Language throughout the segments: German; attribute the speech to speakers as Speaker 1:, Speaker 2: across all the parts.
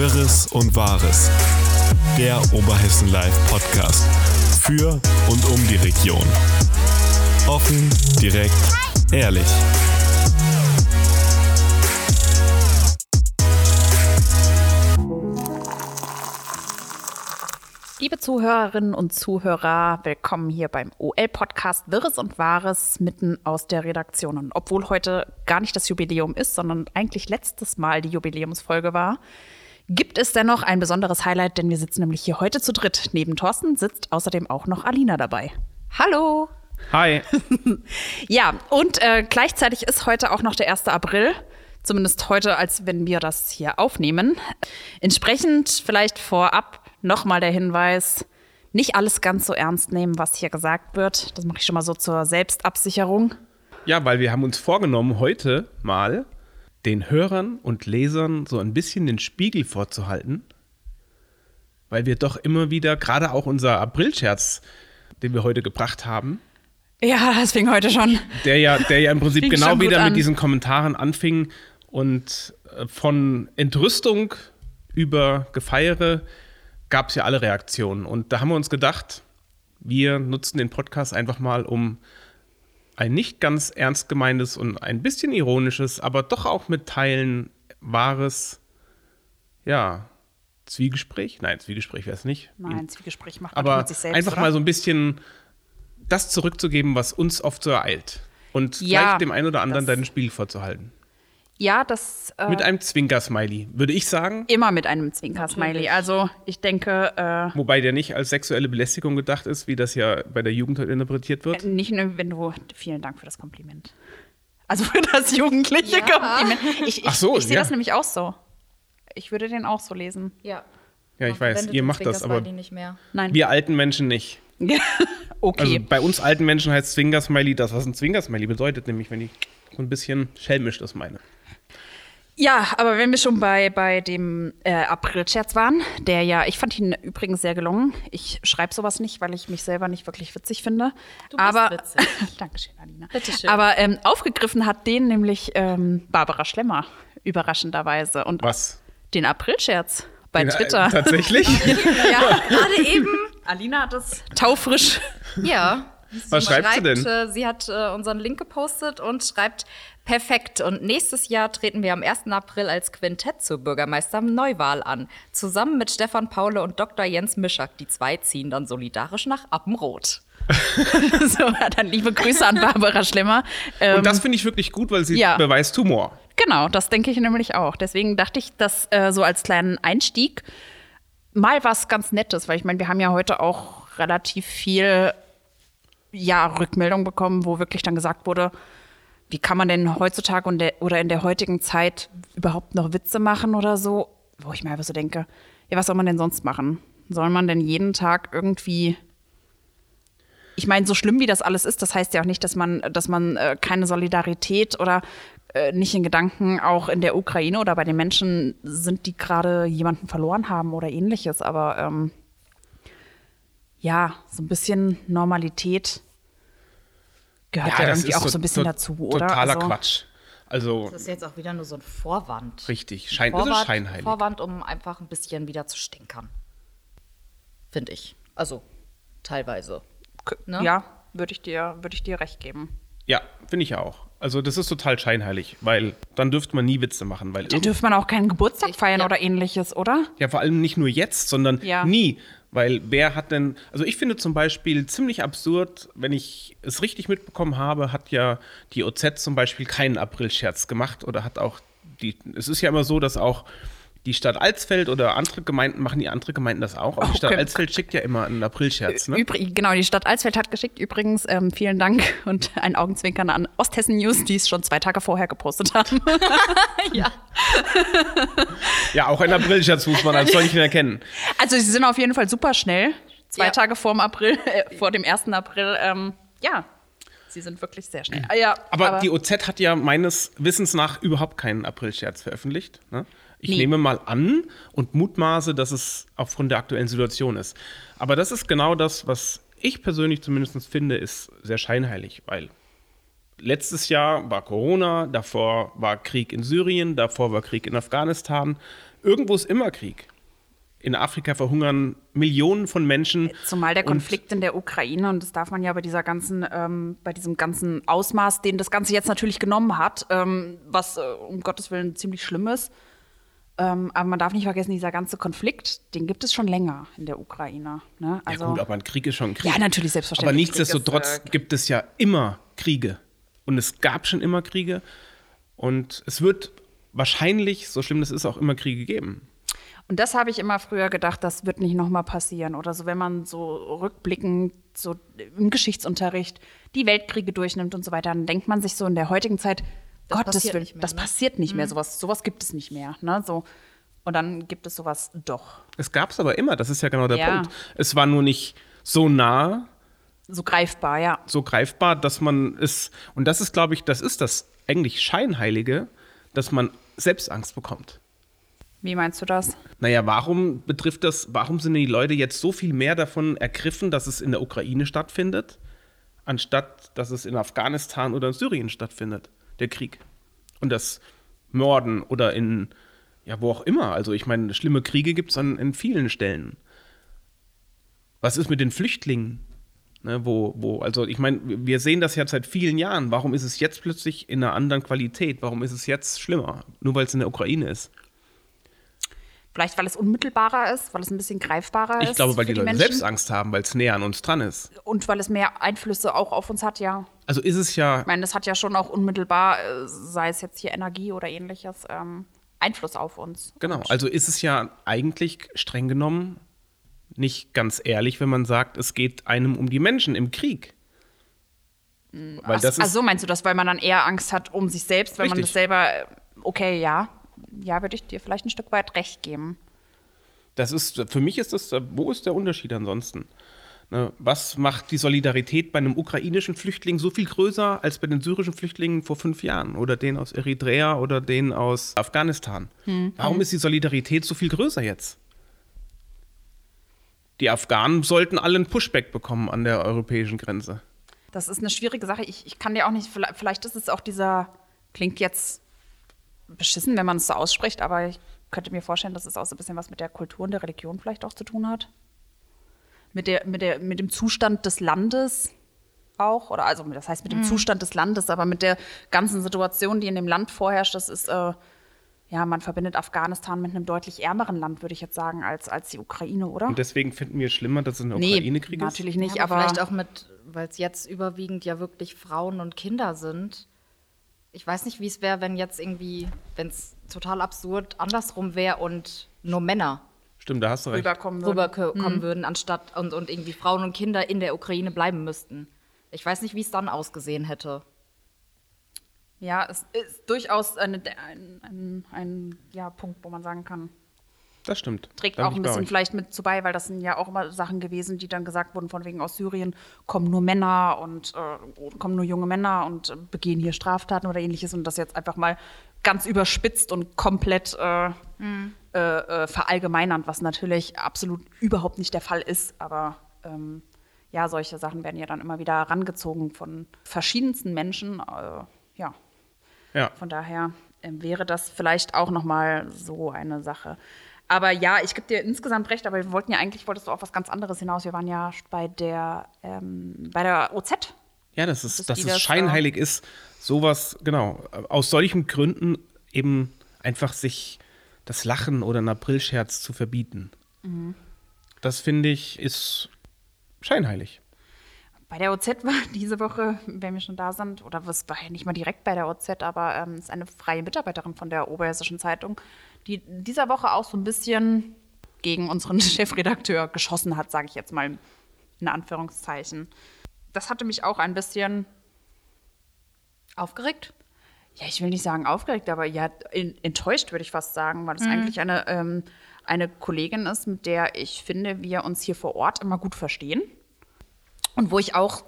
Speaker 1: Wirres und Wahres. Der Oberhessen Live Podcast. Für und um die Region. Offen, direkt, ehrlich.
Speaker 2: Liebe Zuhörerinnen und Zuhörer, willkommen hier beim OL-Podcast Wirres und Wahres mitten aus der Redaktion. Und obwohl heute gar nicht das Jubiläum ist, sondern eigentlich letztes Mal die Jubiläumsfolge war, gibt es dennoch ein besonderes Highlight, denn wir sitzen nämlich hier heute zu dritt. Neben Thorsten sitzt außerdem auch noch Alina dabei. Hallo!
Speaker 3: Hi.
Speaker 2: ja, und äh, gleichzeitig ist heute auch noch der 1. April. Zumindest heute, als wenn wir das hier aufnehmen. Entsprechend vielleicht vorab Nochmal der Hinweis, nicht alles ganz so ernst nehmen, was hier gesagt wird. Das mache ich schon mal so zur Selbstabsicherung.
Speaker 3: Ja, weil wir haben uns vorgenommen, heute mal den Hörern und Lesern so ein bisschen den Spiegel vorzuhalten. Weil wir doch immer wieder, gerade auch unser Aprilscherz, den wir heute gebracht haben.
Speaker 2: Ja, das fing heute schon.
Speaker 3: Der ja, der ja im Prinzip genau wieder mit diesen Kommentaren anfing und äh, von Entrüstung über Gefeiere gab es ja alle Reaktionen. Und da haben wir uns gedacht, wir nutzen den Podcast einfach mal, um ein nicht ganz ernst gemeintes und ein bisschen ironisches, aber doch auch mit Teilen wahres, ja, Zwiegespräch. Nein, Zwiegespräch wäre es nicht.
Speaker 2: Nein, Zwiegespräch macht
Speaker 3: man aber mit sich selbst. Einfach oder? mal so ein bisschen das zurückzugeben, was uns oft so ereilt. Und ja, gleich dem einen oder anderen deinen Spiel vorzuhalten.
Speaker 2: Ja, das.
Speaker 3: Äh, mit einem Zwinker-Smiley, würde ich sagen.
Speaker 2: Immer mit einem Zwinker-Smiley. Also, ich denke. Äh,
Speaker 3: Wobei der nicht als sexuelle Belästigung gedacht ist, wie das ja bei der Jugend interpretiert wird.
Speaker 2: Äh, nicht nur, wenn du. Vielen Dank für das Kompliment. Also für das jugendliche ja. Kompliment. Ich, ich, Ach so, ich sehe ja. das nämlich auch so. Ich würde den auch so lesen.
Speaker 4: Ja.
Speaker 3: Ja, ich weiß, ihr macht das, aber
Speaker 4: nicht mehr.
Speaker 2: Nein.
Speaker 3: wir alten Menschen nicht.
Speaker 2: okay.
Speaker 3: Also bei uns alten Menschen heißt Zwinker-Smiley das, was ein Zwinker-Smiley bedeutet, nämlich wenn ich so ein bisschen schelmisch das meine.
Speaker 2: Ja, aber wenn wir schon bei, bei dem äh, April-Scherz waren, der ja, ich fand ihn übrigens sehr gelungen. Ich schreibe sowas nicht, weil ich mich selber nicht wirklich witzig finde.
Speaker 4: Du
Speaker 2: bist aber,
Speaker 4: witzig.
Speaker 2: Dankeschön, Alina.
Speaker 4: Bitteschön.
Speaker 2: Aber ähm, aufgegriffen hat den nämlich ähm, Barbara Schlemmer, überraschenderweise. Und
Speaker 3: Was?
Speaker 2: Den April-Scherz bei
Speaker 3: den, äh,
Speaker 2: Twitter.
Speaker 3: Äh, tatsächlich?
Speaker 2: ja, gerade eben. Alina hat es taufrisch.
Speaker 4: Ja.
Speaker 3: Was schreibt sie denn?
Speaker 4: Äh, sie hat äh, unseren Link gepostet und schreibt, Perfekt. Und nächstes Jahr treten wir am 1. April als Quintett zur Bürgermeister-Neuwahl an. Zusammen mit Stefan Paule und Dr. Jens Mischak. Die zwei ziehen dann solidarisch nach Appenrot.
Speaker 2: so, dann liebe Grüße an Barbara Schlemmer.
Speaker 3: Ähm, und das finde ich wirklich gut, weil sie ja. beweist Humor.
Speaker 2: Genau, das denke ich nämlich auch. Deswegen dachte ich, dass äh, so als kleinen Einstieg mal was ganz Nettes, weil ich meine, wir haben ja heute auch relativ viel ja, Rückmeldung bekommen, wo wirklich dann gesagt wurde, wie kann man denn heutzutage und der, oder in der heutigen Zeit überhaupt noch Witze machen oder so? Wo ich mir einfach so denke, ja, was soll man denn sonst machen? Soll man denn jeden Tag irgendwie ich meine, so schlimm wie das alles ist, das heißt ja auch nicht, dass man, dass man äh, keine Solidarität oder äh, nicht in Gedanken auch in der Ukraine oder bei den Menschen sind, die gerade jemanden verloren haben oder ähnliches. Aber ähm, ja, so ein bisschen Normalität gehört ja, ja irgendwie auch so, so ein bisschen dazu, oder?
Speaker 3: Totaler also, Quatsch. Also,
Speaker 4: das ist jetzt auch wieder nur so ein Vorwand.
Speaker 3: Richtig, Schein,
Speaker 4: Vorwand,
Speaker 3: also scheinheilig.
Speaker 4: Vorwand, um einfach ein bisschen wieder zu stinkern. Finde ich. Also, teilweise.
Speaker 2: Ne? Ja, würde ich, dir, würd ich dir recht geben.
Speaker 3: Ja, finde ich auch. Also das ist total scheinheilig, weil dann dürfte man nie Witze machen. Weil
Speaker 2: dann dürfte man auch keinen Geburtstag feiern ja. oder ähnliches, oder?
Speaker 3: Ja, vor allem nicht nur jetzt, sondern ja. nie. Weil wer hat denn, also ich finde zum Beispiel ziemlich absurd, wenn ich es richtig mitbekommen habe, hat ja die OZ zum Beispiel keinen Aprilscherz gemacht oder hat auch die, es ist ja immer so, dass auch die Stadt Alsfeld oder andere Gemeinden machen die andere Gemeinden das auch. Aber okay. die Stadt Alsfeld schickt ja immer einen Aprilscherz. Ne?
Speaker 2: Übrig, genau, die Stadt Alsfeld hat geschickt übrigens. Ähm, vielen Dank und ein Augenzwinkern an Osthessen News, die es schon zwei Tage vorher gepostet haben.
Speaker 4: ja.
Speaker 3: ja, auch ein Aprilscherz muss man als solchen erkennen.
Speaker 2: Also sie sind auf jeden Fall super schnell. Zwei ja. Tage vor dem April, äh, vor dem 1. April. Ähm, ja, Sie sind wirklich sehr schnell. Ja,
Speaker 3: aber, aber, die OZ hat ja meines Wissens nach überhaupt keinen Aprilscherz veröffentlicht. Ne? Ich nee. nehme mal an und mutmaße, dass es aufgrund der aktuellen Situation ist. Aber das ist genau das, was ich persönlich zumindest finde, ist sehr scheinheilig, weil letztes Jahr war Corona, davor war Krieg in Syrien, davor war Krieg in Afghanistan. Irgendwo ist immer Krieg. In Afrika verhungern Millionen von Menschen.
Speaker 2: Zumal der Konflikt in der Ukraine, und das darf man ja bei dieser ganzen, ähm, bei diesem ganzen Ausmaß, den das Ganze jetzt natürlich genommen hat, ähm, was äh, um Gottes Willen ziemlich schlimm ist. Ähm, aber man darf nicht vergessen, dieser ganze Konflikt, den gibt es schon länger in der Ukraine. Ne?
Speaker 3: Also, ja gut, aber ein Krieg ist schon ein Krieg.
Speaker 2: Ja, natürlich, selbstverständlich.
Speaker 3: Aber nichtsdestotrotz ist, äh, gibt es ja immer Kriege. Und es gab schon immer Kriege. Und es wird wahrscheinlich, so schlimm das ist, auch immer Kriege geben.
Speaker 2: Und das habe ich immer früher gedacht, das wird nicht nochmal passieren. Oder so, wenn man so rückblickend, so im Geschichtsunterricht die Weltkriege durchnimmt und so weiter, dann denkt man sich so in der heutigen Zeit, Gottes passiert Willen, mehr, das ne? passiert nicht mehr. Mhm. Sowas, sowas gibt es nicht mehr. Ne? So, und dann gibt es sowas doch.
Speaker 3: Es gab es aber immer, das ist ja genau der ja. Punkt. Es war nur nicht so nah.
Speaker 2: So greifbar, ja.
Speaker 3: So greifbar, dass man es, und das ist, glaube ich, das ist das eigentlich Scheinheilige, dass man selbst Angst bekommt.
Speaker 2: Wie meinst du das?
Speaker 3: Naja, warum betrifft das, warum sind die Leute jetzt so viel mehr davon ergriffen, dass es in der Ukraine stattfindet, anstatt dass es in Afghanistan oder in Syrien stattfindet, der Krieg? Und das Morden oder in, ja, wo auch immer. Also ich meine, schlimme Kriege gibt es an in vielen Stellen. Was ist mit den Flüchtlingen? Ne, wo, wo, also ich meine, wir sehen das ja seit vielen Jahren. Warum ist es jetzt plötzlich in einer anderen Qualität? Warum ist es jetzt schlimmer? Nur weil es in der Ukraine ist.
Speaker 2: Vielleicht, weil es unmittelbarer ist, weil es ein bisschen greifbarer
Speaker 3: ist. Ich glaube, weil die, die Leute Menschen. selbst Angst haben, weil es näher an uns dran ist.
Speaker 2: Und weil es mehr Einflüsse auch auf uns hat, ja.
Speaker 3: Also ist es ja.
Speaker 2: Ich meine, das hat ja schon auch unmittelbar, äh, sei es jetzt hier Energie oder ähnliches, ähm, Einfluss auf uns.
Speaker 3: Genau, also ist es ja eigentlich streng genommen nicht ganz ehrlich, wenn man sagt, es geht einem um die Menschen im Krieg.
Speaker 2: Weil ach, das ist, also meinst du das, weil man dann eher Angst hat um sich selbst, wenn man das selber, okay, ja ja, würde ich dir vielleicht ein Stück weit recht geben.
Speaker 3: Das ist, für mich ist das, wo ist der Unterschied ansonsten? Ne, was macht die Solidarität bei einem ukrainischen Flüchtling so viel größer als bei den syrischen Flüchtlingen vor fünf Jahren oder den aus Eritrea oder den aus Afghanistan? Hm. Warum ist die Solidarität so viel größer jetzt? Die Afghanen sollten alle einen Pushback bekommen an der europäischen Grenze.
Speaker 2: Das ist eine schwierige Sache. Ich, ich kann dir auch nicht, vielleicht ist es auch dieser, klingt jetzt beschissen, wenn man es so ausspricht, aber ich könnte mir vorstellen, dass es auch so ein bisschen was mit der Kultur und der Religion vielleicht auch zu tun hat. Mit, der, mit, der, mit dem Zustand des Landes auch, oder also das heißt mit dem mhm. Zustand des Landes, aber mit der ganzen Situation, die in dem Land vorherrscht, das ist, äh, ja, man verbindet Afghanistan mit einem deutlich ärmeren Land, würde ich jetzt sagen, als, als die Ukraine, oder?
Speaker 3: Und deswegen finden wir es schlimmer, dass es ein Ukraine-Krieg
Speaker 2: nee, ist? natürlich nicht,
Speaker 4: ja,
Speaker 2: aber,
Speaker 4: aber vielleicht auch mit, weil es jetzt überwiegend ja wirklich Frauen und Kinder sind ich weiß nicht, wie es wäre, wenn jetzt irgendwie, wenn es total absurd andersrum wäre und nur Männer
Speaker 3: Stimmt, da hast du recht.
Speaker 4: rüberkommen würden, rüberkommen mhm. würden anstatt und, und irgendwie Frauen und Kinder in der Ukraine bleiben müssten. Ich weiß nicht, wie es dann ausgesehen hätte.
Speaker 2: Ja, es ist durchaus eine, ein, ein, ein ja, Punkt, wo man sagen kann,
Speaker 3: das stimmt.
Speaker 2: Trägt da auch ein bisschen vielleicht mit zu bei, weil das sind ja auch immer Sachen gewesen, die dann gesagt wurden, von wegen aus Syrien kommen nur Männer und äh, kommen nur junge Männer und äh, begehen hier Straftaten oder ähnliches und das jetzt einfach mal ganz überspitzt und komplett äh, mhm. Äh, äh, verallgemeinernd, was natürlich absolut überhaupt nicht der Fall ist, aber ähm, ja, solche Sachen werden ja dann immer wieder herangezogen von verschiedensten Menschen, äh, ja. ja. Von daher ähm, wäre das vielleicht auch noch mal so eine Sache. Aber ja, ich gebe dir insgesamt recht, aber wir wollten ja eigentlich, wolltest du auf was ganz anderes hinaus. Wir waren ja bei der, ähm, bei der OZ.
Speaker 3: Ja, das ist, dass es das scheinheilig ist, sowas, genau, aus solchen Gründen eben einfach sich das Lachen oder einen Aprilscherz zu verbieten. Mhm. Das finde ich ist scheinheilig.
Speaker 2: Bei der OZ war diese Woche, wenn wir schon da sind, oder was war ja nicht mal direkt bei der OZ, aber ähm, ist eine freie Mitarbeiterin von der Oberhessischen Zeitung, die dieser Woche auch so ein bisschen gegen unseren Chefredakteur geschossen hat, sage ich jetzt mal in Anführungszeichen. Das hatte mich auch ein bisschen aufgeregt. Ja, ich will nicht sagen aufgeregt, aber ja, enttäuscht würde ich fast sagen, weil es mhm. eigentlich eine, ähm, eine Kollegin ist, mit der ich finde, wir uns hier vor Ort immer gut verstehen. Und wo ich auch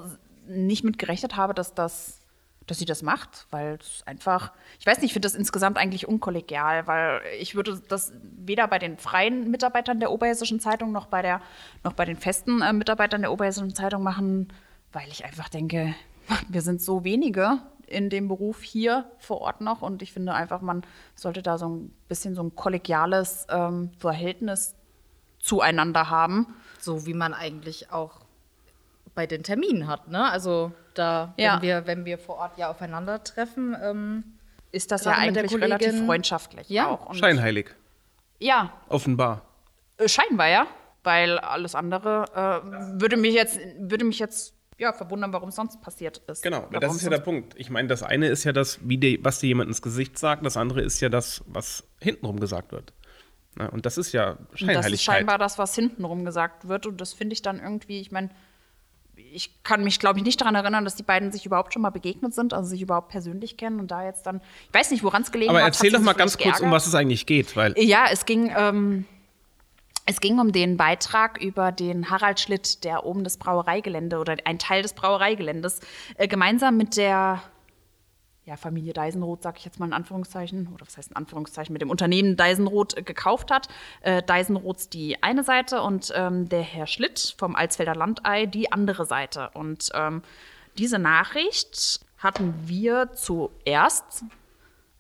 Speaker 2: nicht mit gerechnet habe, dass das dass sie das macht, weil es einfach, ich weiß nicht, ich finde das insgesamt eigentlich unkollegial, weil ich würde das weder bei den freien Mitarbeitern der Oberhessischen Zeitung noch bei, der, noch bei den festen äh, Mitarbeitern der Oberhessischen Zeitung machen, weil ich einfach denke, wir sind so wenige in dem Beruf hier vor Ort noch. Und ich finde einfach, man sollte da so ein bisschen so ein kollegiales ähm, Verhältnis zueinander haben.
Speaker 4: So wie man eigentlich auch bei den Terminen hat, ne? Also da,
Speaker 2: Ja.
Speaker 4: wenn, wir, wenn wir vor Ort ja aufeinandertreffen, ähm,
Speaker 2: Ist das ja eigentlich relativ freundschaftlich
Speaker 4: Ja.
Speaker 2: auch. Und
Speaker 3: Scheinheilig.
Speaker 2: Ja,
Speaker 3: Offenbar.
Speaker 2: äh, scheinbar ja, weil alles andere äh, würde mich jetzt, würde mich jetzt ja, verwundern, warum es sonst passiert ist.
Speaker 3: Genau,
Speaker 2: Oder
Speaker 3: das
Speaker 2: warum
Speaker 3: ist ja der Punkt. Ich meine, das eine ist ja das, wie die, was dir jemand ins Gesicht sagt, das andere ist ja das, was hintenrum gesagt wird. Na, und das ist ja
Speaker 2: Und Das ist
Speaker 3: Scheinheiligkeit.
Speaker 2: scheinbar das, was hintenrum gesagt wird. Und das finde ich dann irgendwie, ich meine, ich kann mich, glaube ich, nicht daran erinnern, dass die beiden sich überhaupt schon mal begegnet sind, also sich überhaupt persönlich kennen und da jetzt dann, ich weiß nicht, woran es gelegen
Speaker 3: Aber
Speaker 2: hat.
Speaker 3: erzähl
Speaker 2: hat
Speaker 3: doch mal ganz kurz, um was es eigentlich geht, weil
Speaker 2: Ja, es ging, ähm, es ging um den Beitrag über den Harald Schlitt, der oben das Brauereigelände oder ein Teil des Brauereigeländes äh, gemeinsam mit der ja, Familie Deisenroth, sage ich jetzt mal in Anführungszeichen, oder was heißt in Anführungszeichen, mit dem Unternehmen Deisenroth äh, gekauft hat. Äh, Deisenroths die eine Seite und ähm, der Herr Schlitt vom Alsfelder Landei die andere Seite. Und ähm, diese Nachricht hatten wir zuerst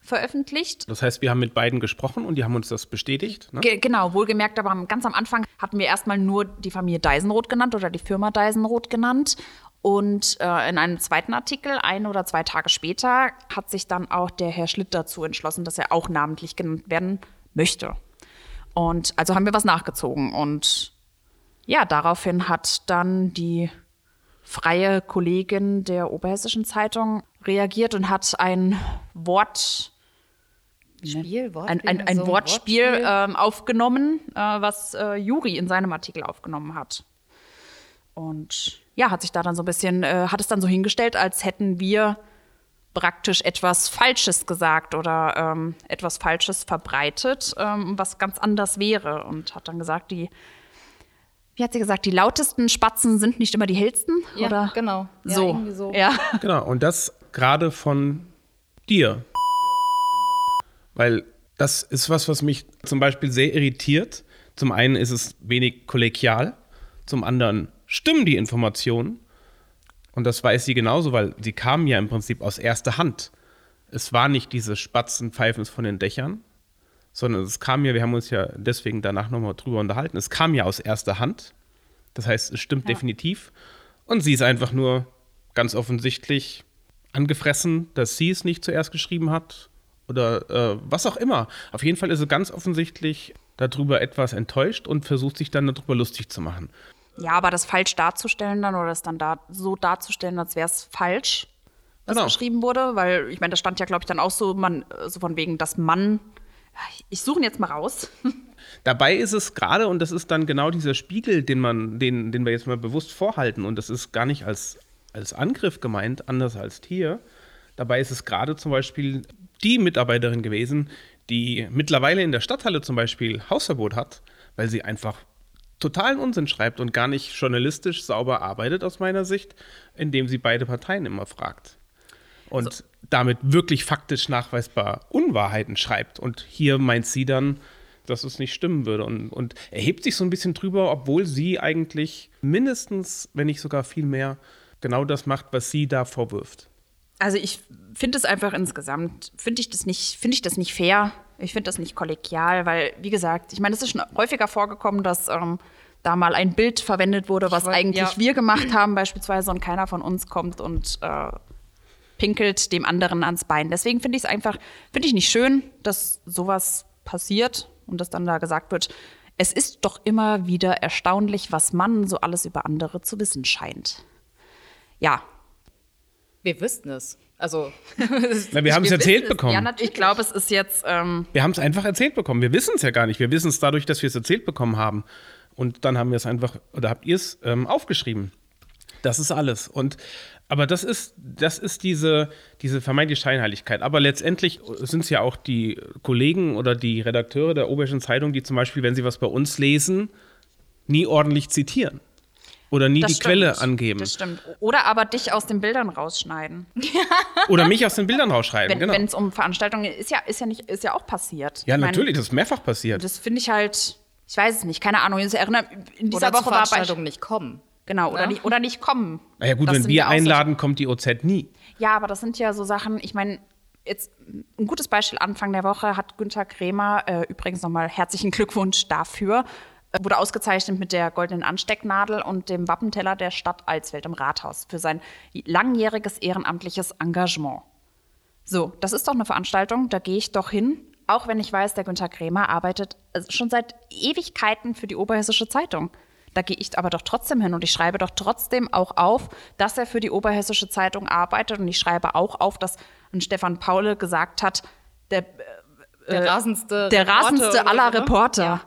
Speaker 2: veröffentlicht
Speaker 3: das heißt, wir haben mit beiden gesprochen und die haben uns das bestätigt. Ne?
Speaker 2: Ge genau, wohlgemerkt, aber ganz am Anfang hatten wir erstmal nur die Familie Deisenroth genannt oder die Firma Deisenroth genannt. Und äh, in einem zweiten Artikel, ein oder zwei Tage später, hat sich dann auch der Herr Schlitt dazu entschlossen, dass er auch namentlich genannt werden möchte. Und also haben wir was nachgezogen. Und ja, daraufhin hat dann die freie Kollegin der Oberhessischen Zeitung reagiert und hat ein Wort
Speaker 4: Spiel,
Speaker 2: ein,
Speaker 4: Wortspiel,
Speaker 2: ein, ein
Speaker 4: so ein
Speaker 2: Wortspiel,
Speaker 4: Wortspiel.
Speaker 2: Ähm, aufgenommen, äh, was äh, Juri in seinem Artikel aufgenommen hat. Und ja, hat sich da dann so ein bisschen, äh, hat es dann so hingestellt, als hätten wir praktisch etwas Falsches gesagt oder ähm, etwas Falsches verbreitet, ähm, was ganz anders wäre. Und hat dann gesagt, die, wie hat sie gesagt, die lautesten Spatzen sind nicht immer die hellsten?
Speaker 4: Ja,
Speaker 2: oder?
Speaker 4: genau. Ja,
Speaker 2: so.
Speaker 4: irgendwie so.
Speaker 2: Ja.
Speaker 3: Genau, und das gerade von dir. Weil das ist was, was mich zum Beispiel sehr irritiert. Zum einen ist es wenig kollegial, zum anderen stimmen die Informationen. Und das weiß sie genauso, weil sie kamen ja im Prinzip aus erster Hand. Es war nicht diese Spatzenpfeifen von den Dächern, sondern es kam ja, wir haben uns ja deswegen danach nochmal drüber unterhalten, es kam ja aus erster Hand. Das heißt, es stimmt definitiv. Und sie ist einfach nur ganz offensichtlich angefressen, dass sie es nicht zuerst geschrieben hat oder äh, was auch immer. Auf jeden Fall ist sie ganz offensichtlich darüber etwas enttäuscht und versucht sich dann darüber lustig zu machen.
Speaker 2: Ja, aber das falsch darzustellen dann oder das dann da so darzustellen, als wäre es falsch, was
Speaker 3: Genau.
Speaker 2: geschrieben wurde, weil ich meine, das stand ja, glaube ich, dann auch so, man, so von wegen, dass Mann. Ich suche ihn jetzt mal raus.
Speaker 3: Dabei ist es gerade, und das ist dann genau dieser Spiegel, den man, den, den wir jetzt mal bewusst vorhalten, und das ist gar nicht als, als Angriff gemeint, anders als hier. Dabei ist es gerade zum Beispiel die Mitarbeiterin gewesen, die mittlerweile in der Stadthalle zum Beispiel Hausverbot hat, weil sie einfach totalen Unsinn schreibt und gar nicht journalistisch sauber arbeitet aus meiner Sicht, indem sie beide Parteien immer fragt. Und damit wirklich faktisch nachweisbar Unwahrheiten schreibt. Und hier meint sie dann, dass es nicht stimmen würde. Und, und erhebt sich so ein bisschen drüber, obwohl sie eigentlich mindestens, wenn nicht sogar viel mehr, genau das macht, was sie da vorwirft.
Speaker 2: Also ich finde es einfach insgesamt, finde ich das nicht, finde ich das nicht fair. Ich finde das nicht kollegial, weil, wie gesagt, ich meine, es ist schon häufiger vorgekommen, dass ähm, da mal ein Bild verwendet wurde, was
Speaker 4: wollt-
Speaker 2: eigentlich
Speaker 4: ja.
Speaker 2: wir gemacht haben, beispielsweise, und keiner von uns kommt und äh, pinkelt dem anderen ans Bein. Deswegen finde ich es einfach, finde ich nicht schön, dass sowas passiert und dass dann da gesagt wird, es ist doch immer wieder erstaunlich, was man so alles über andere zu wissen scheint. Ja,
Speaker 4: Wir wüssten es. Also,
Speaker 3: Na, wir haben es erzählt
Speaker 4: wissen
Speaker 3: bekommen.
Speaker 4: Ja, natürlich.
Speaker 2: ich glaube, es ist jetzt. Ähm,
Speaker 3: Wir haben es einfach erzählt bekommen. Wir wissen es ja gar nicht. Wir wissen es dadurch, dass wir es erzählt bekommen haben. Und dann haben wir es einfach, oder habt ihr es ähm, aufgeschrieben. Das ist alles. Und aber das ist, das ist diese, diese vermeintliche Scheinheiligkeit. Aber letztendlich sind es ja auch die Kollegen oder die Redakteure der Oberischen Zeitung, die zum Beispiel, wenn sie was bei uns lesen, nie ordentlich zitieren. Oder nie
Speaker 2: das
Speaker 3: die
Speaker 2: stimmt.
Speaker 3: Quelle angeben.
Speaker 2: Das stimmt. Oder aber dich aus den Bildern rausschneiden.
Speaker 3: Oder mich aus den Bildern rausschreiben.
Speaker 2: Wenn
Speaker 3: genau.
Speaker 2: es um Veranstaltungen ist ja, ist ja nicht, ist ja auch passiert.
Speaker 3: Ja,
Speaker 2: Ich
Speaker 3: natürlich, das ist mehrfach passiert.
Speaker 2: Das finde ich halt, ich weiß es nicht, keine Ahnung. Ich erinnere, in dieser
Speaker 4: Oder zur
Speaker 2: Woche war bei,
Speaker 4: Veranstaltungen nicht kommen.
Speaker 2: Genau, oder, ja. nicht, oder nicht kommen.
Speaker 3: Na ja gut, das wenn wir einladen, kommt die OZ nie.
Speaker 2: Ja, aber das sind ja so Sachen, ich meine, jetzt ein gutes Beispiel Anfang der Woche hat Günther Krämer, äh, übrigens nochmal herzlichen Glückwunsch dafür, äh, wurde ausgezeichnet mit der goldenen Anstecknadel und dem Wappenteller der Stadt Alsfeld im Rathaus für sein langjähriges ehrenamtliches Engagement. So, das ist doch eine Veranstaltung, da gehe ich doch hin, auch wenn ich weiß, der Günther Krämer arbeitet also schon seit Ewigkeiten für die Oberhessische Zeitung. Da gehe ich aber doch trotzdem hin und ich schreibe doch trotzdem auch auf, dass er für die Oberhessische Zeitung arbeitet und ich schreibe auch auf, dass Stefan Paule gesagt hat, der, äh,
Speaker 4: der rasendste,
Speaker 2: der rasendste aller Reporter.
Speaker 3: Ja.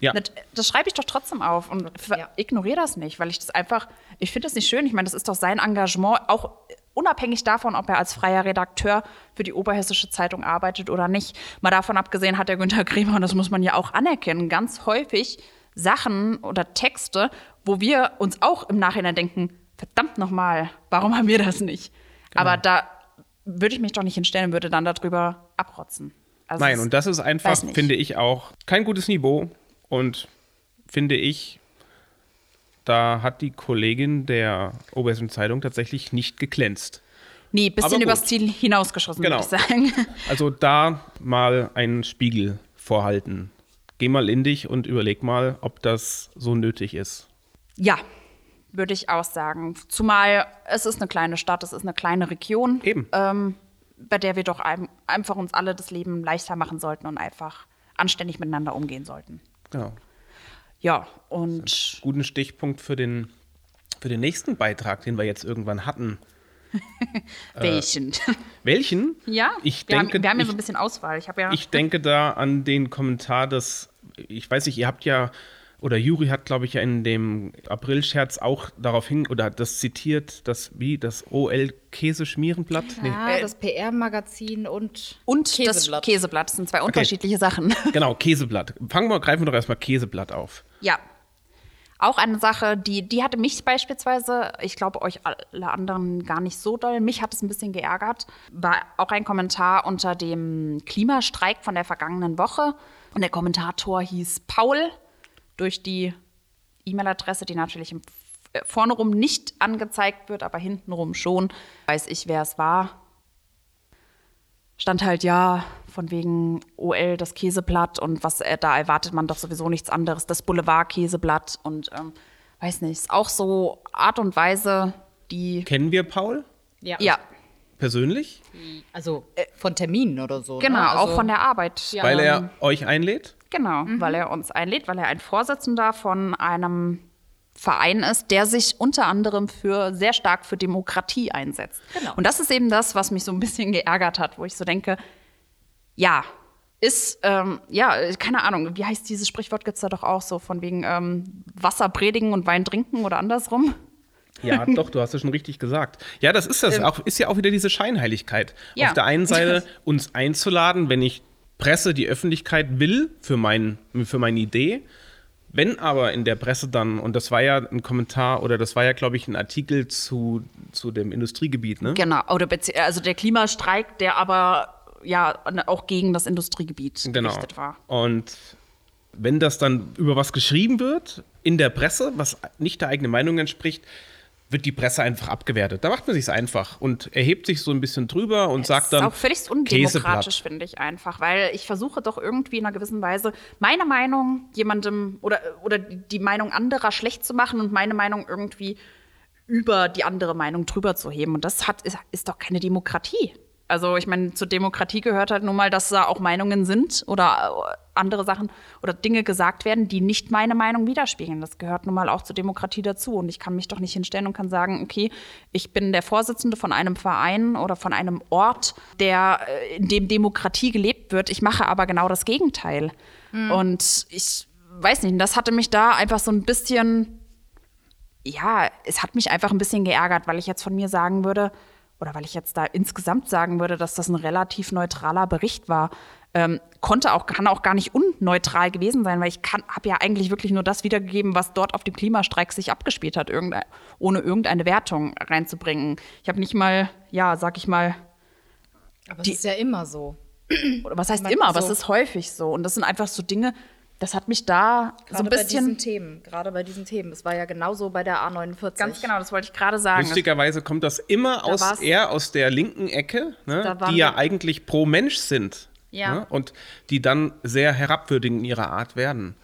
Speaker 3: Ja.
Speaker 2: Das, das, schreibe ich doch trotzdem auf und ja. ignoriere das nicht, weil ich das einfach, ich finde das nicht schön. Ich meine, das ist doch sein Engagement, auch unabhängig davon, ob er als freier Redakteur für die Oberhessische Zeitung arbeitet oder nicht. Mal davon abgesehen hat der Günther Kremer, und das muss man ja auch anerkennen, ganz häufig Sachen oder Texte, wo wir uns auch im Nachhinein denken, verdammt nochmal, warum haben wir das nicht? Genau. Aber da würde ich mich doch nicht hinstellen und würde dann darüber abrotzen.
Speaker 3: Also Nein, und das ist einfach, finde ich auch, kein gutes Niveau. Und finde ich, da hat die Kollegin der Oberhessischen Zeitung tatsächlich nicht geglänzt.
Speaker 2: Nee, bisschen übers Ziel hinausgeschossen, genau. würde ich sagen.
Speaker 3: Also da mal einen Spiegel vorhalten. Geh mal in dich und überleg mal, ob das so nötig ist.
Speaker 2: Ja, würde ich auch sagen. Zumal es ist eine kleine Stadt, es ist eine kleine Region.
Speaker 3: Eben.
Speaker 2: Ähm, bei der wir doch ein, einfach uns alle das Leben leichter machen sollten und einfach anständig miteinander umgehen sollten.
Speaker 3: Genau.
Speaker 2: Ja, und.
Speaker 3: Guten Stichpunkt für den, für den nächsten Beitrag, den wir jetzt irgendwann hatten.
Speaker 2: welchen?
Speaker 3: Äh, welchen?
Speaker 2: Ja,
Speaker 3: ich
Speaker 2: wir,
Speaker 3: denke,
Speaker 2: haben, wir haben ja so ein bisschen Auswahl. Ich, ja
Speaker 3: ich denke da an den Kommentar des, ich weiß nicht, ihr habt ja oder Juri hat, glaube ich, ja in dem April-Scherz auch darauf hin, oder das zitiert, das, wie, das OL-Käseschmierenblatt?
Speaker 4: Ja, nee. das PR-Magazin und,
Speaker 2: und Käseblatt. das Käseblatt. Das sind zwei unterschiedliche okay. Sachen.
Speaker 3: Genau, Käseblatt. Fangen wir, greifen wir doch erstmal Käseblatt auf.
Speaker 2: Ja. Auch eine Sache, die, die hatte mich beispielsweise, ich glaube euch alle anderen gar nicht so doll, mich hat es ein bisschen geärgert, war auch ein Kommentar unter dem Klimastreik von der vergangenen Woche. Und der Kommentator hieß Paul durch die E-Mail-Adresse, die natürlich im, äh, vorne rum nicht angezeigt wird, aber hintenrum schon, weiß ich, wer es war. Stand halt ja von wegen OL das Käseblatt und was äh, da erwartet man doch sowieso nichts anderes, das Boulevard-Käseblatt und ähm, weiß nicht, ist auch so Art und Weise, die.
Speaker 3: Kennen wir Paul?
Speaker 2: Ja. ja.
Speaker 3: Persönlich?
Speaker 4: Also von Terminen oder so.
Speaker 2: Ne? Genau,
Speaker 4: ne?
Speaker 2: also, auch von der Arbeit.
Speaker 3: Ja. Weil er euch einlädt?
Speaker 2: Genau, mhm. weil er uns einlädt, weil er ein Vorsitzender von einem Verein ist, der sich unter anderem für sehr stark für Demokratie einsetzt. Genau. Und das ist eben das, was mich so ein bisschen geärgert hat, wo ich so denke, ja, ist, ähm, ja, keine Ahnung, wie heißt dieses Sprichwort, gibt es da doch auch so, von wegen ähm, Wasser predigen und Wein trinken oder andersrum?
Speaker 3: Ja, doch, du hast es schon richtig gesagt. Ja, das ist das. Ähm, auch, ist ja auch wieder diese Scheinheiligkeit.
Speaker 2: Ja.
Speaker 3: Auf der einen Seite uns einzuladen, wenn ich Presse, die Öffentlichkeit will für, mein, für meine Idee. Wenn aber in der Presse dann, und das war ja ein Kommentar oder das war ja, glaube ich, ein Artikel zu, zu dem Industriegebiet, ne?
Speaker 2: Genau, oder also der Klimastreik, der aber ja auch gegen das Industriegebiet
Speaker 3: genau.
Speaker 2: gerichtet war.
Speaker 3: Und wenn das dann über was geschrieben wird in der Presse, was nicht der eigenen Meinung entspricht, wird die Presse einfach abgewertet. Da macht man sich einfach und erhebt sich so ein bisschen drüber und
Speaker 2: es
Speaker 3: sagt dann.
Speaker 2: Das ist auch völlig undemokratisch, finde ich einfach, weil ich versuche doch irgendwie in einer gewissen Weise meine Meinung jemandem oder, oder die Meinung anderer schlecht zu machen und meine Meinung irgendwie über die andere Meinung drüber zu heben. Und das hat, ist, ist doch keine Demokratie. Also ich meine, zur Demokratie gehört halt nun mal, dass da auch Meinungen sind oder äh, andere Sachen oder Dinge gesagt werden, die nicht meine Meinung widerspiegeln. Das gehört nun mal auch zur Demokratie dazu. Und ich kann mich doch nicht hinstellen und kann sagen, okay, ich bin der Vorsitzende von einem Verein oder von einem Ort, der, äh, in dem Demokratie gelebt wird. Ich mache aber genau das Gegenteil. Mhm. Und ich weiß nicht, das hatte mich da einfach so ein bisschen, ja, es hat mich einfach ein bisschen geärgert, weil ich jetzt von mir sagen würde, oder weil ich jetzt da insgesamt sagen würde, dass das ein relativ neutraler Bericht war, ähm, konnte auch, kann auch gar nicht unneutral gewesen sein, weil ich habe ja eigentlich wirklich nur das wiedergegeben, was dort auf dem Klimastreik sich abgespielt hat, irgende, ohne irgendeine Wertung reinzubringen. Ich habe nicht mal, ja, sag ich mal.
Speaker 4: Aber das ist ja immer so.
Speaker 2: Oder was heißt immer, aber so. es ist häufig so. Und das sind einfach so Dinge, das hat mich da
Speaker 4: gerade
Speaker 2: so ein bisschen.
Speaker 4: Bei diesen Themen, gerade bei diesen Themen. Es war ja genauso bei der A49.
Speaker 2: Ganz genau, das wollte ich gerade sagen.
Speaker 3: Lustigerweise kommt das immer
Speaker 4: Da
Speaker 3: aus eher aus der linken Ecke, ne,
Speaker 4: Da
Speaker 3: die ja eigentlich pro Mensch sind.
Speaker 2: Ja.
Speaker 3: Ne, und die dann sehr herabwürdigend in ihrer Art werden.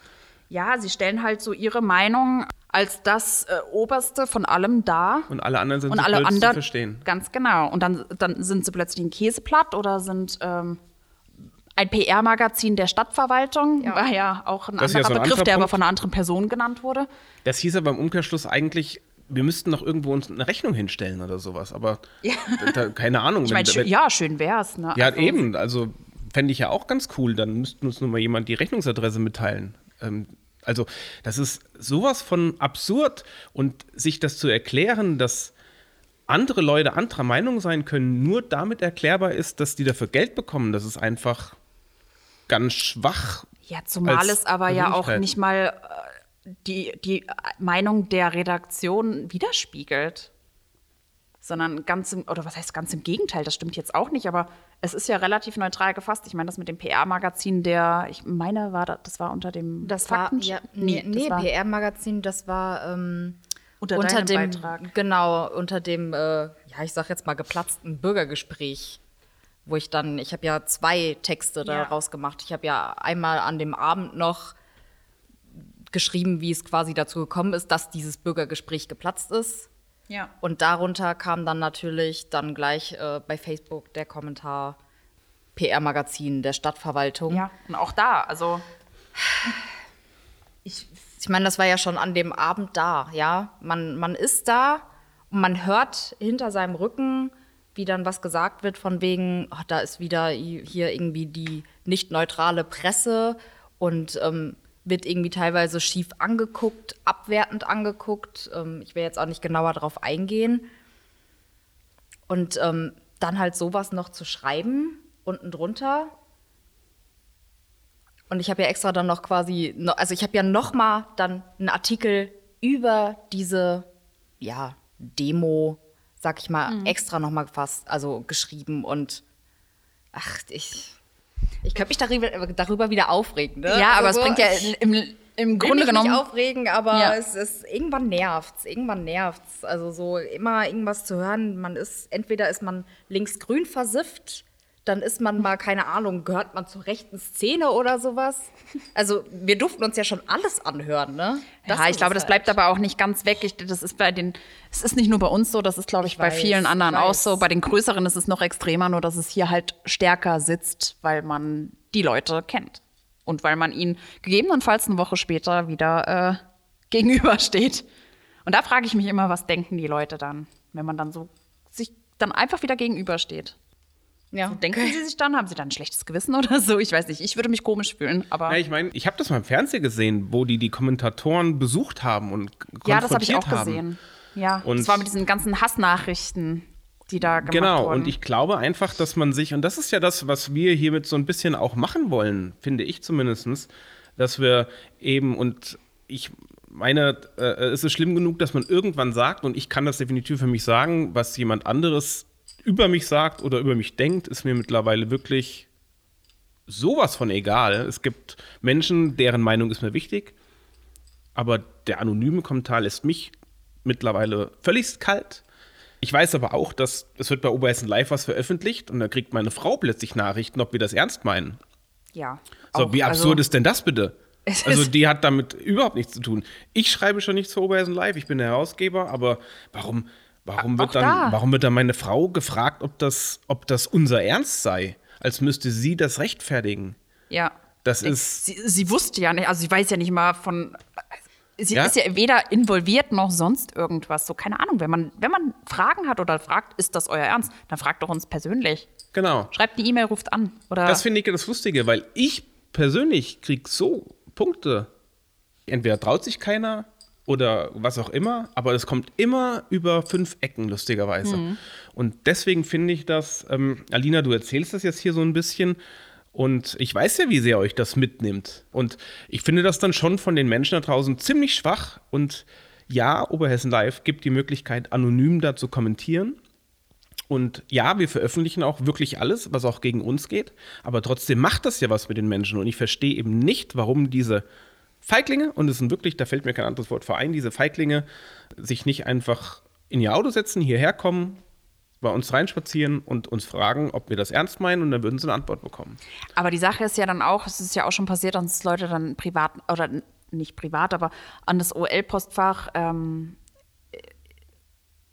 Speaker 2: Ja, sie stellen halt so ihre Meinung als das äh, Oberste von allem dar.
Speaker 3: Und alle anderen sind
Speaker 2: Und
Speaker 3: so
Speaker 2: alle
Speaker 3: blöd zu
Speaker 2: anderen.
Speaker 3: verstehen.
Speaker 2: Ganz genau. Und dann, dann sind sie plötzlich ein Käseblatt oder sind ähm, ein PR-Magazin der Stadtverwaltung.
Speaker 4: Ja.
Speaker 2: War ja auch ein
Speaker 3: Das ist ja
Speaker 2: anderer
Speaker 3: so ein
Speaker 2: Begriff,
Speaker 3: anderer
Speaker 2: der aber von einer anderen Person genannt wurde.
Speaker 3: Das hieß aber im Umkehrschluss eigentlich, wir müssten doch irgendwo uns eine Rechnung hinstellen oder sowas. Aber da, keine Ahnung.
Speaker 2: Ich meine, ja, schön wär's. Ne?
Speaker 3: Ja,
Speaker 2: Also,
Speaker 3: eben. Also fände ich ja auch ganz cool. Dann müsste uns nur mal jemand die Rechnungsadresse mitteilen. Ähm, also das ist sowas von absurd. Und sich das zu erklären, dass andere Leute anderer Meinung sein können, nur damit erklärbar ist, dass die dafür Geld bekommen. Das ist einfach ganz schwach.
Speaker 2: Ja, zumal es aber ja auch nicht mal äh, die, die Meinung der Redaktion widerspiegelt. Sondern ganz im, oder was heißt ganz im Gegenteil, das stimmt jetzt auch nicht, aber es ist ja relativ neutral gefasst. Ich meine, das mit dem PR-Magazin, der, ich meine, war das, das war unter dem
Speaker 4: Das war, ja, nee, nee PR-Magazin, das war ähm,
Speaker 2: Unter
Speaker 4: unter
Speaker 2: deinem
Speaker 4: dem,
Speaker 2: Beitrag.
Speaker 4: genau, unter dem, äh, ja, ich sag jetzt mal geplatzten Bürgergespräch, wo ich dann, ich habe ja zwei Texte
Speaker 2: Ja.
Speaker 4: daraus gemacht. Ich habe ja einmal an dem Abend noch geschrieben, wie es quasi dazu gekommen ist, dass dieses Bürgergespräch geplatzt ist.
Speaker 2: Ja.
Speaker 4: Und darunter kam dann natürlich dann gleich äh, bei Facebook der Kommentar PR-Magazin der Stadtverwaltung.
Speaker 2: ja, und auch da, also
Speaker 4: Ich, ich meine, das war ja schon an dem Abend da, ja. Man, man ist da und man hört hinter seinem Rücken, wie dann was gesagt wird von wegen, ach, da ist wieder hier irgendwie die nicht neutrale Presse und ähm, wird irgendwie teilweise schief angeguckt, abwertend angeguckt. Ähm, ich will jetzt auch nicht genauer darauf eingehen. Und ähm, dann halt sowas noch zu schreiben, unten drunter. Und ich habe ja extra dann noch quasi, also ich habe ja noch mal dann einen Artikel über diese, ja, Demo, sag ich mal, extra noch mal gefasst, also geschrieben und ach, ich, ich könnte mich darüber, darüber wieder aufregen. Ne?
Speaker 2: ja, aber
Speaker 4: Also
Speaker 2: es bringt ja im, im
Speaker 4: will
Speaker 2: Grunde
Speaker 4: mich
Speaker 2: genommen.
Speaker 4: nicht aufregen, aber
Speaker 2: Ja.
Speaker 4: es ist irgendwann nervt's, irgendwann nervt's. Also so immer irgendwas zu hören, man ist entweder ist man linksgrün versifft, dann ist man mal keine Ahnung, gehört man zur rechten Szene oder sowas. Also wir durften uns ja schon alles anhören, ne? Das
Speaker 2: ja, ich glaube, das bleibt
Speaker 4: halt.
Speaker 2: aber auch nicht ganz weg. Ich, das ist bei den, es ist nicht nur bei uns so, das ist, glaube ich,
Speaker 4: Ich
Speaker 2: bei
Speaker 4: weiß,
Speaker 2: vielen anderen auch so. Bei den größeren ist es noch extremer, nur dass es hier halt stärker sitzt, weil man die Leute kennt. Und weil man ihnen gegebenenfalls eine Woche später wieder äh, gegenübersteht. Und da frage ich mich immer, was denken die Leute dann, wenn man dann so sich dann einfach wieder gegenübersteht.
Speaker 4: Ja.
Speaker 2: Denken sie sich dann, haben sie dann ein schlechtes Gewissen oder so? Ich weiß nicht, ich würde mich komisch fühlen, aber.
Speaker 3: Ja, ich meine, ich habe das mal im Fernsehen gesehen, wo die die Kommentatoren besucht haben und
Speaker 2: Ja, das habe ich auch
Speaker 3: konfrontiert haben.
Speaker 2: gesehen. Ja,
Speaker 3: Und-
Speaker 2: das war mit diesen ganzen Hassnachrichten, die da gemacht
Speaker 3: Genau,
Speaker 2: wurden.
Speaker 3: und ich glaube einfach, dass man sich, und das ist ja das, was wir hiermit so ein bisschen auch machen wollen, finde ich zumindest, dass wir eben, und ich meine, äh, es ist schlimm genug, dass man irgendwann sagt, und ich kann das definitiv für mich sagen, was jemand anderes über mich sagt oder über mich denkt, ist mir mittlerweile wirklich sowas von egal. Es gibt Menschen, deren Meinung ist mir wichtig, aber der anonyme Kommentar lässt mich mittlerweile völlig kalt. Ich weiß aber auch, dass es wird bei Oberhessen Live was veröffentlicht und da kriegt meine Frau plötzlich Nachrichten, ob wir das ernst meinen.
Speaker 2: ja.
Speaker 3: So,
Speaker 2: auch,
Speaker 3: wie absurd
Speaker 2: also,
Speaker 3: ist denn das bitte? Also die hat damit überhaupt nichts zu tun. Ich schreibe schon nichts für Oberhessen Live, ich bin der Herausgeber, aber warum, warum, wird, dann,
Speaker 2: da.
Speaker 3: warum wird dann meine Frau gefragt, ob das, ob das unser Ernst sei? Als müsste sie das rechtfertigen.
Speaker 2: Ja.
Speaker 3: Das ist.
Speaker 2: Sie, sie wusste ja nicht, also sie weiß ja nicht mal von. Sie
Speaker 3: Ja.
Speaker 2: ist ja weder involviert noch sonst irgendwas. So, keine Ahnung. Wenn man, wenn man Fragen hat oder fragt, ist das euer Ernst, dann fragt doch uns persönlich.
Speaker 3: Genau.
Speaker 2: Schreibt eine E-Mail, ruft an. Oder
Speaker 3: Das finde ich das Lustige, weil ich persönlich krieg so Punkte. Entweder traut sich keiner oder was auch immer, aber es kommt immer über fünf Ecken, lustigerweise.
Speaker 2: Mhm.
Speaker 3: Und deswegen finde ich das, ähm, Alina, du erzählst das jetzt hier so ein bisschen. Und ich weiß ja, wie sehr euch das mitnimmt. Und ich finde das dann schon von den Menschen da draußen ziemlich schwach. Und ja, Oberhessen Live gibt die Möglichkeit, anonym da zu kommentieren. Und ja, wir veröffentlichen auch wirklich alles, was auch gegen uns geht. Aber trotzdem macht das ja was mit den Menschen. Und ich verstehe eben nicht, warum diese Feiglinge, und es sind wirklich, da fällt mir kein anderes Wort vor ein, diese Feiglinge sich nicht einfach in ihr Auto setzen, hierher kommen, bei uns reinspazieren und uns fragen, ob wir das ernst meinen und dann würden sie eine Antwort bekommen.
Speaker 2: Aber die Sache ist ja dann auch, es ist ja auch schon passiert, dass Leute dann privat oder nicht privat, aber an das OL-Postfach ähm,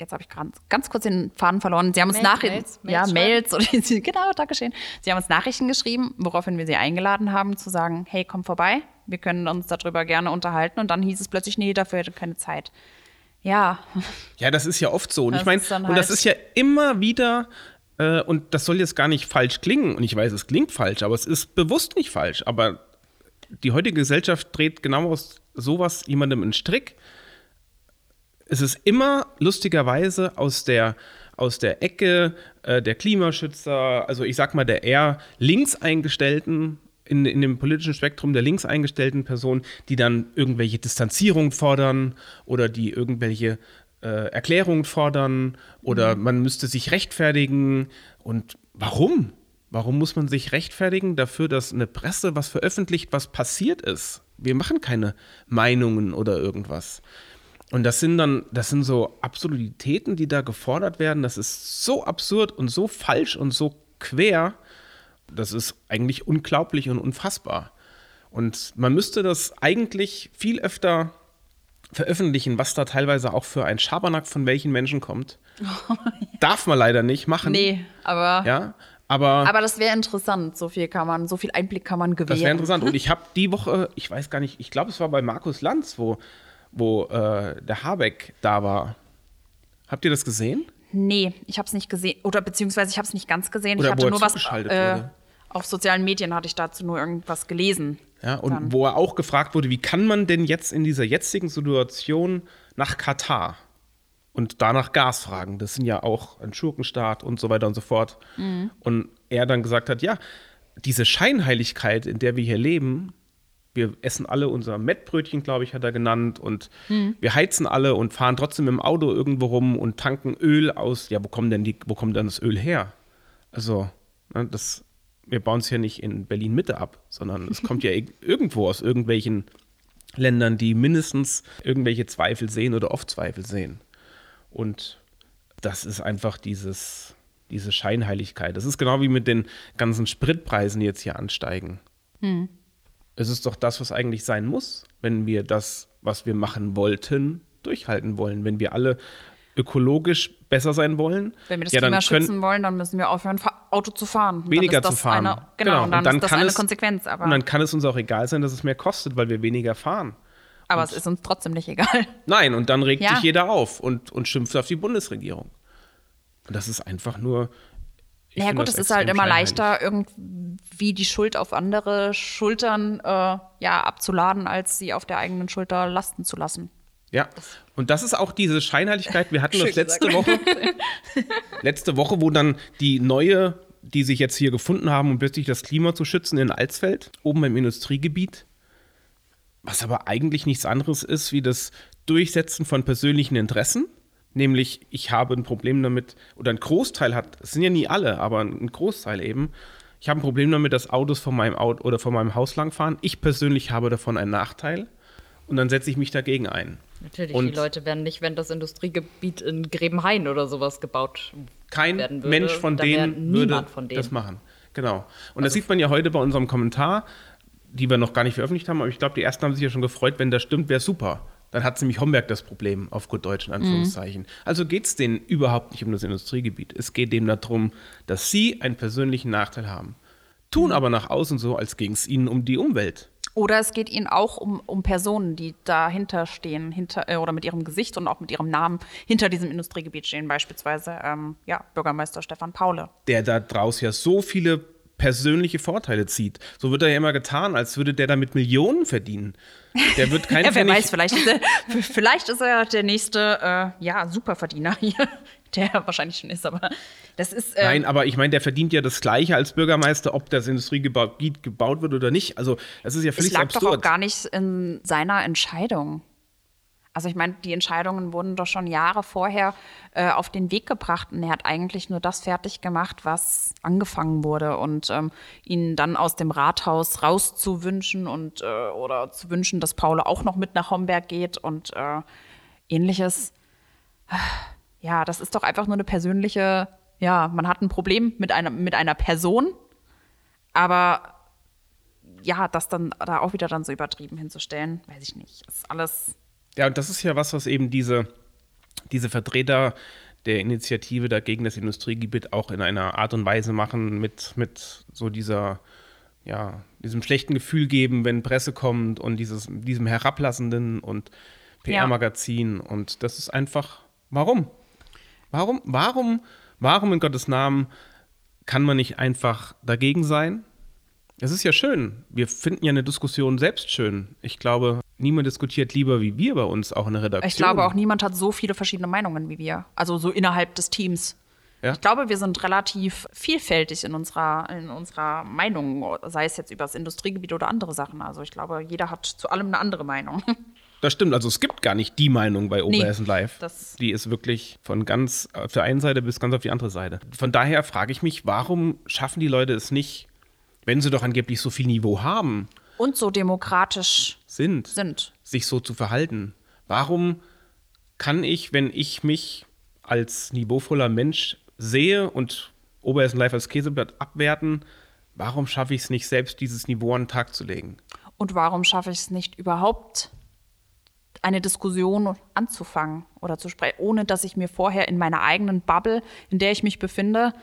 Speaker 2: jetzt habe ich gerade ganz kurz den Faden verloren. Sie haben uns Nachrichten, Mails, ja, Mails oder genau, Dankeschön. Sie haben uns Nachrichten geschrieben, woraufhin wir sie eingeladen haben, zu sagen, hey, komm vorbei, wir können uns darüber gerne unterhalten. Und dann hieß es plötzlich, nee, dafür hätte keine Zeit. Ja.
Speaker 3: Ja, das ist ja oft so. Und das ich meine, halt und das ist ja immer wieder, äh, und das soll jetzt gar nicht falsch klingen. Und ich weiß, es klingt falsch, aber es ist bewusst nicht falsch. Aber die heutige Gesellschaft dreht genau aus sowas jemandem einen Strick es ist immer lustigerweise aus der, aus der Ecke äh, der Klimaschützer, also ich sag mal der eher links eingestellten, in, in dem politischen Spektrum der links eingestellten Personen, die dann irgendwelche Distanzierung fordern oder die irgendwelche äh, Erklärungen fordern oder mhm. man müsste sich rechtfertigen. Und warum? Warum muss man sich rechtfertigen dafür, dass eine Presse was veröffentlicht, was passiert ist? Wir machen keine Meinungen oder irgendwas. Und das sind dann, das sind so Absurditäten, die da gefordert werden. Das ist so absurd und so falsch und so quer. Das ist eigentlich unglaublich und unfassbar. Und man müsste das eigentlich viel öfter veröffentlichen, was da teilweise auch für ein Schabernack von welchen Menschen kommt. Oh, ja. Darf man leider nicht machen.
Speaker 2: Nee, aber.
Speaker 3: Ja, aber,
Speaker 2: aber das wäre interessant. So viel kann man, so viel Einblick kann man gewähren. Das
Speaker 3: wäre interessant. Und ich habe die Woche, ich weiß gar nicht, ich glaube, es war bei Markus Lanz, wo wo äh, der Habeck da war. Habt ihr das gesehen?
Speaker 2: Nee, ich habe es nicht gesehen. Oder beziehungsweise ich habe es nicht ganz gesehen.
Speaker 3: Oder
Speaker 2: ich hatte
Speaker 3: nur was. Äh,
Speaker 2: auf sozialen Medien hatte ich dazu nur irgendwas gelesen.
Speaker 3: Ja, und dann. wo er auch gefragt wurde, wie kann man denn jetzt in dieser jetzigen Situation nach Katar und danach Gas fragen? Das sind ja auch ein Schurkenstaat und so weiter und so fort. Mhm. Und er dann gesagt hat, ja, diese Scheinheiligkeit, in der wir hier leben, wir essen alle unser Mettbrötchen, glaube ich, hat er genannt. Und mhm. wir heizen alle und fahren trotzdem im Auto irgendwo rum und tanken Öl aus. Ja, wo kommt denn, die, wo kommt denn das Öl her? Also, ne, das, wir bauen es ja nicht in Berlin-Mitte ab, sondern es kommt ja irgendwo aus irgendwelchen Ländern, die mindestens irgendwelche Zweifel sehen oder oft Zweifel sehen. Und das ist einfach dieses, diese Scheinheiligkeit. Das ist genau wie mit den ganzen Spritpreisen, die jetzt hier ansteigen. Mhm es ist doch das, was eigentlich sein muss, wenn wir das, was wir machen wollten, durchhalten wollen. Wenn wir alle ökologisch besser sein wollen.
Speaker 2: Wenn wir das ja, Klima schützen wollen, dann müssen wir aufhören, Auto zu fahren.
Speaker 3: Weniger zu fahren.
Speaker 2: Eine, genau, genau, und dann, und dann ist das eine es, Konsequenz.
Speaker 3: Aber und dann kann es uns auch egal sein, dass es mehr kostet, weil wir weniger fahren.
Speaker 2: Aber und es ist uns trotzdem nicht egal.
Speaker 3: Nein, und dann regt ja. sich jeder auf und, und schimpft auf die Bundesregierung. Und das ist einfach nur
Speaker 2: ja gut, es ist halt immer leichter, irgendwie die Schuld auf andere Schultern äh, ja, abzuladen, als sie auf der eigenen Schulter lasten zu lassen.
Speaker 3: Ja, und das ist auch diese Scheinheiligkeit. Wir hatten das letzte Woche, letzte Woche, wo dann die neue, die sich jetzt hier gefunden haben, um plötzlich das Klima zu schützen in Alsfeld, oben im Industriegebiet, was aber eigentlich nichts anderes ist wie das Durchsetzen von persönlichen Interessen Nämlich, ich habe ein Problem damit, oder ein Großteil hat, es sind ja nie alle, aber ein Großteil eben, ich habe ein Problem damit, dass Autos von meinem Auto oder von meinem Haus langfahren. Ich persönlich habe davon einen Nachteil und dann setze ich mich dagegen ein.
Speaker 4: Natürlich, und die Leute werden nicht, wenn das Industriegebiet in Grebenhain oder sowas gebaut
Speaker 3: kein
Speaker 4: werden
Speaker 3: würde. Mensch von denen würde von denen. das machen. Genau. Und also das sieht man ja heute bei unserem Kommentar, die wir noch gar nicht veröffentlicht haben, aber ich glaube, die ersten haben sich ja schon gefreut, wenn das stimmt, wäre super. Dann hat nämlich Homberg das Problem, auf gut Deutsch in Anführungszeichen. Mhm. Also geht es denen überhaupt nicht um das Industriegebiet. Es geht denen darum, dass sie einen persönlichen Nachteil haben. Tun mhm. aber nach außen so, als ging es ihnen um die Umwelt.
Speaker 2: Oder es geht ihnen auch um, um Personen, die dahinter stehen, hinter, äh, oder mit ihrem Gesicht und auch mit ihrem Namen hinter diesem Industriegebiet stehen, beispielsweise ähm, ja, Bürgermeister Stefan Paule.
Speaker 3: Der da draus ja so viele persönliche Vorteile zieht. So wird er ja immer getan, als würde der damit Millionen verdienen. Der wird kein
Speaker 2: ja, wer weiß, vielleicht ist, er, vielleicht ist er der nächste äh, ja, Superverdiener hier, der wahrscheinlich schon ist, aber das ist.
Speaker 3: Äh, Nein, aber ich meine, der verdient ja das Gleiche als Bürgermeister, ob das Industriegebiet gebaut wird oder nicht. Also, das ist ja völlig absurd. Es lag absurd.
Speaker 2: doch auch gar nicht in seiner Entscheidung. Also ich meine, die Entscheidungen wurden doch schon Jahre vorher äh, auf den Weg gebracht und er hat eigentlich nur das fertig gemacht, was angefangen wurde und ähm, ihn dann aus dem Rathaus rauszuwünschen und äh, oder zu wünschen, dass Paul auch noch mit nach Homberg geht und äh, ähnliches. Ja, das ist doch einfach nur eine persönliche, ja, man hat ein Problem mit einer, mit einer Person, aber ja, das dann da auch wieder dann so übertrieben hinzustellen, weiß ich nicht. Ist alles
Speaker 3: ja, und das ist ja was, was eben diese, diese Vertreter der Initiative dagegen das Industriegebiet auch in einer Art und Weise machen, mit, mit so dieser, ja, diesem schlechten Gefühl geben, wenn Presse kommt und dieses, diesem herablassenden und PR-Magazin. Ja. Und das ist einfach, warum? Warum, warum, warum in Gottes Namen kann man nicht einfach dagegen sein? Es ist ja schön. Wir finden ja eine Diskussion selbst schön. Ich glaube, niemand diskutiert lieber wie wir bei uns auch in der Redaktion.
Speaker 2: Ich glaube auch, niemand hat so viele verschiedene Meinungen wie wir. Also so innerhalb des Teams. Ja? Ich glaube, wir sind relativ vielfältig in unserer, in unserer Meinung, sei es jetzt über das Industriegebiet oder andere Sachen. Also ich glaube, jeder hat zu allem eine andere Meinung.
Speaker 3: Das stimmt, also es gibt gar nicht die Meinung bei Oberhessen nee, Live. Die ist wirklich von ganz auf der einen Seite bis ganz auf die andere Seite. Von daher frage ich mich, warum schaffen die Leute es nicht, wenn sie doch angeblich so viel Niveau haben
Speaker 2: und so demokratisch
Speaker 3: sind,
Speaker 2: sind,
Speaker 3: sich so zu verhalten. Warum kann ich, wenn ich mich als niveauvoller Mensch sehe und Oberhessen Live als Käseblatt abwerten, warum schaffe ich es nicht, selbst dieses Niveau an den Tag zu legen?
Speaker 2: Und warum schaffe ich es nicht überhaupt, eine Diskussion anzufangen oder zu sprechen, ohne dass ich mir vorher in meiner eigenen Bubble, in der ich mich befinde,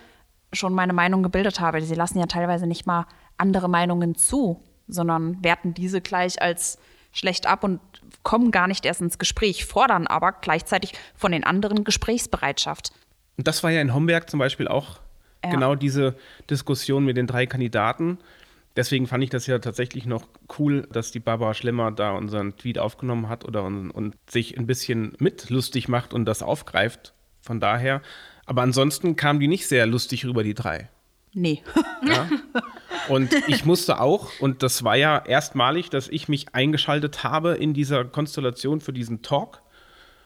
Speaker 2: schon meine Meinung gebildet habe. Sie lassen ja teilweise nicht mal andere Meinungen zu, sondern werten diese gleich als schlecht ab und kommen gar nicht erst ins Gespräch, fordern aber gleichzeitig von den anderen Gesprächsbereitschaft.
Speaker 3: Und das war ja in Homberg zum Beispiel auch ja. genau diese Diskussion mit den drei Kandidaten. Deswegen fand ich das ja tatsächlich noch cool, dass die Barbara Schlemmer da unseren Tweet aufgenommen hat oder und, und sich ein bisschen mitlustig macht und das aufgreift. Von daher aber ansonsten kamen die nicht sehr lustig rüber, die drei.
Speaker 2: Nee.
Speaker 3: Ja? Und ich musste auch, und das war ja erstmalig, dass ich mich eingeschaltet habe in dieser Konstellation für diesen Talk.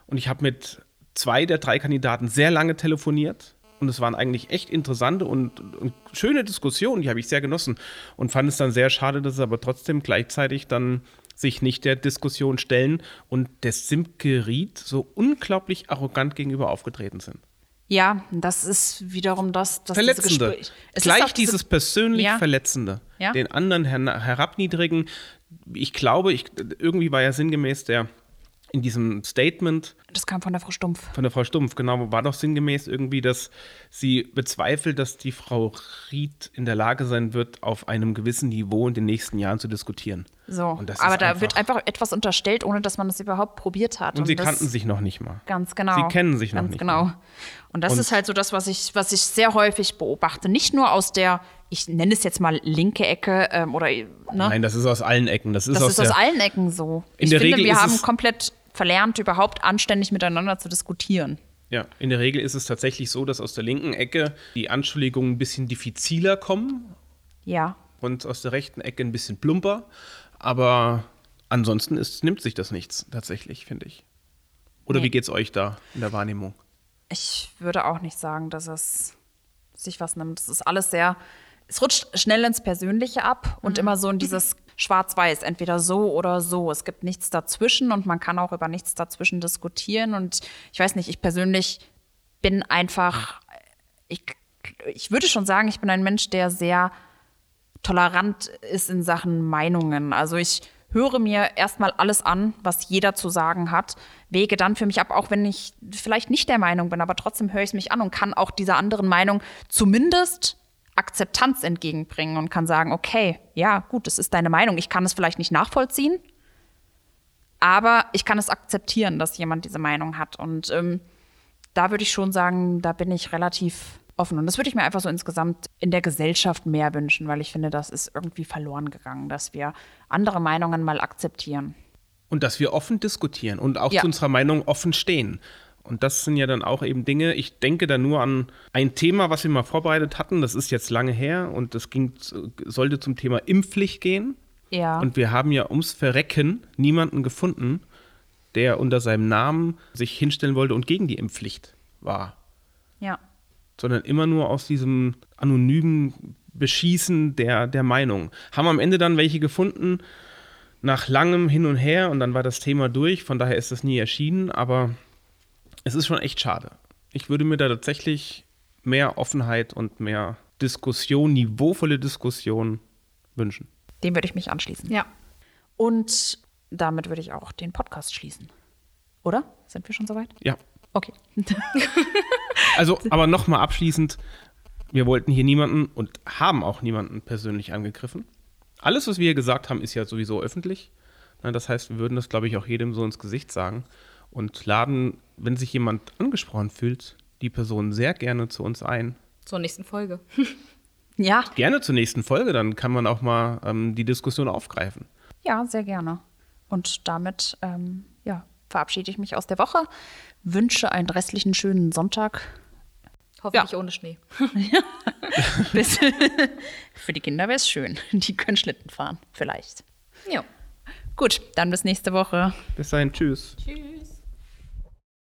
Speaker 3: Und ich habe mit zwei der drei Kandidaten sehr lange telefoniert. Und es waren eigentlich echt interessante und, und schöne Diskussionen, die habe ich sehr genossen. Und fand es dann sehr schade, dass sie aber trotzdem gleichzeitig dann sich nicht der Diskussion stellen und der Simke Ried so unglaublich arrogant gegenüber aufgetreten sind.
Speaker 2: Ja, das ist wiederum das, das
Speaker 3: Verletzende. Gleich diese, dieses persönlich ja. Verletzende. Ja. Den anderen her herabniedrigen. Ich glaube, ich, irgendwie war ja sinngemäß der in diesem Statement.
Speaker 2: Das kam von der Frau Stumpf.
Speaker 3: Von der Frau Stumpf, genau. War doch sinngemäß irgendwie, dass sie bezweifelt, dass die Frau Ried in der Lage sein wird, auf einem gewissen Niveau in den nächsten Jahren zu diskutieren.
Speaker 2: So, aber da wird einfach etwas unterstellt, ohne dass man es überhaupt probiert hat.
Speaker 3: Und, und sie kannten sich noch nicht mal.
Speaker 2: Ganz genau.
Speaker 3: Sie kennen sich noch ganz nicht
Speaker 2: genau. Mal. Und das und ist halt so das, was ich, was ich sehr häufig beobachte. Nicht nur aus der, ich nenne es jetzt mal linke Ecke ähm, oder. Ne?
Speaker 3: Nein, das ist aus allen Ecken. Das ist,
Speaker 2: das
Speaker 3: aus,
Speaker 2: ist aus allen Ecken so.
Speaker 3: In ich der finde, Regel
Speaker 2: wir haben komplett verlernt, überhaupt anständig miteinander zu diskutieren.
Speaker 3: Ja, in der Regel ist es tatsächlich so, dass aus der linken Ecke die Anschuldigungen ein bisschen diffiziler kommen.
Speaker 2: Ja.
Speaker 3: Und aus der rechten Ecke ein bisschen plumper. Aber ansonsten ist, nimmt sich das nichts, tatsächlich, finde ich. Oder nee. wie es euch da in der Wahrnehmung?
Speaker 2: Ich würde auch nicht sagen, dass es sich was nimmt. Es ist alles sehr, es rutscht schnell ins Persönliche ab und mhm. immer so in dieses schwarz-weiß, entweder so oder so. Es gibt nichts dazwischen und man kann auch über nichts dazwischen diskutieren. Und ich weiß nicht, ich persönlich bin einfach, ich, ich würde schon sagen, ich bin ein Mensch, der sehr tolerant ist in Sachen Meinungen. Also ich höre mir erstmal alles an, was jeder zu sagen hat, wege dann für mich ab, auch wenn ich vielleicht nicht der Meinung bin, aber trotzdem höre ich es mich an und kann auch dieser anderen Meinung zumindest Akzeptanz entgegenbringen und kann sagen, okay, ja, gut, das ist deine Meinung. Ich kann es vielleicht nicht nachvollziehen, aber ich kann es akzeptieren, dass jemand diese Meinung hat. Und ähm, da würde ich schon sagen, da bin ich relativ offen. Und das würde ich mir einfach so insgesamt in der Gesellschaft mehr wünschen, weil ich finde, das ist irgendwie verloren gegangen, dass wir andere Meinungen mal akzeptieren.
Speaker 3: Und dass wir offen diskutieren und auch ja. zu unserer Meinung offen stehen. Und das sind ja dann auch eben Dinge, ich denke da nur an ein Thema, was wir mal vorbereitet hatten, das ist jetzt lange her und das ging, sollte zum Thema Impfpflicht gehen.
Speaker 2: Ja.
Speaker 3: Und wir haben ja ums Verrecken niemanden gefunden, der unter seinem Namen sich hinstellen wollte und gegen die Impfpflicht war.
Speaker 2: Ja.
Speaker 3: Sondern immer nur aus diesem anonymen Beschießen der, der Meinung. Haben am Ende dann welche gefunden, nach langem Hin und Her und dann war das Thema durch, von daher ist das nie erschienen, aber es ist schon echt schade. Ich würde mir da tatsächlich mehr Offenheit und mehr Diskussion, niveauvolle Diskussion wünschen.
Speaker 2: Dem würde ich mich anschließen.
Speaker 4: Ja.
Speaker 2: Und damit würde ich auch den Podcast schließen. Oder? Sind wir schon soweit?
Speaker 3: Ja.
Speaker 2: Okay.
Speaker 3: also, aber nochmal abschließend, wir wollten hier niemanden und haben auch niemanden persönlich angegriffen. Alles, was wir hier gesagt haben, ist ja sowieso öffentlich. Das heißt, wir würden das, glaube ich, auch jedem so ins Gesicht sagen und laden, wenn sich jemand angesprochen fühlt, die Person sehr gerne zu uns ein.
Speaker 4: Zur nächsten Folge.
Speaker 2: ja.
Speaker 3: Gerne zur nächsten Folge, dann kann man auch mal ähm, die Diskussion aufgreifen.
Speaker 2: Ja, sehr gerne. Und damit ähm, ja, verabschiede ich mich aus der Woche, wünsche einen restlichen schönen Sonntag.
Speaker 4: Hoffentlich ja. ohne Schnee.
Speaker 2: Für die Kinder wäre es schön. Die können Schlitten fahren, vielleicht.
Speaker 4: Ja.
Speaker 2: Gut, dann bis nächste Woche.
Speaker 3: Bis dahin, tschüss.
Speaker 4: Tschüss.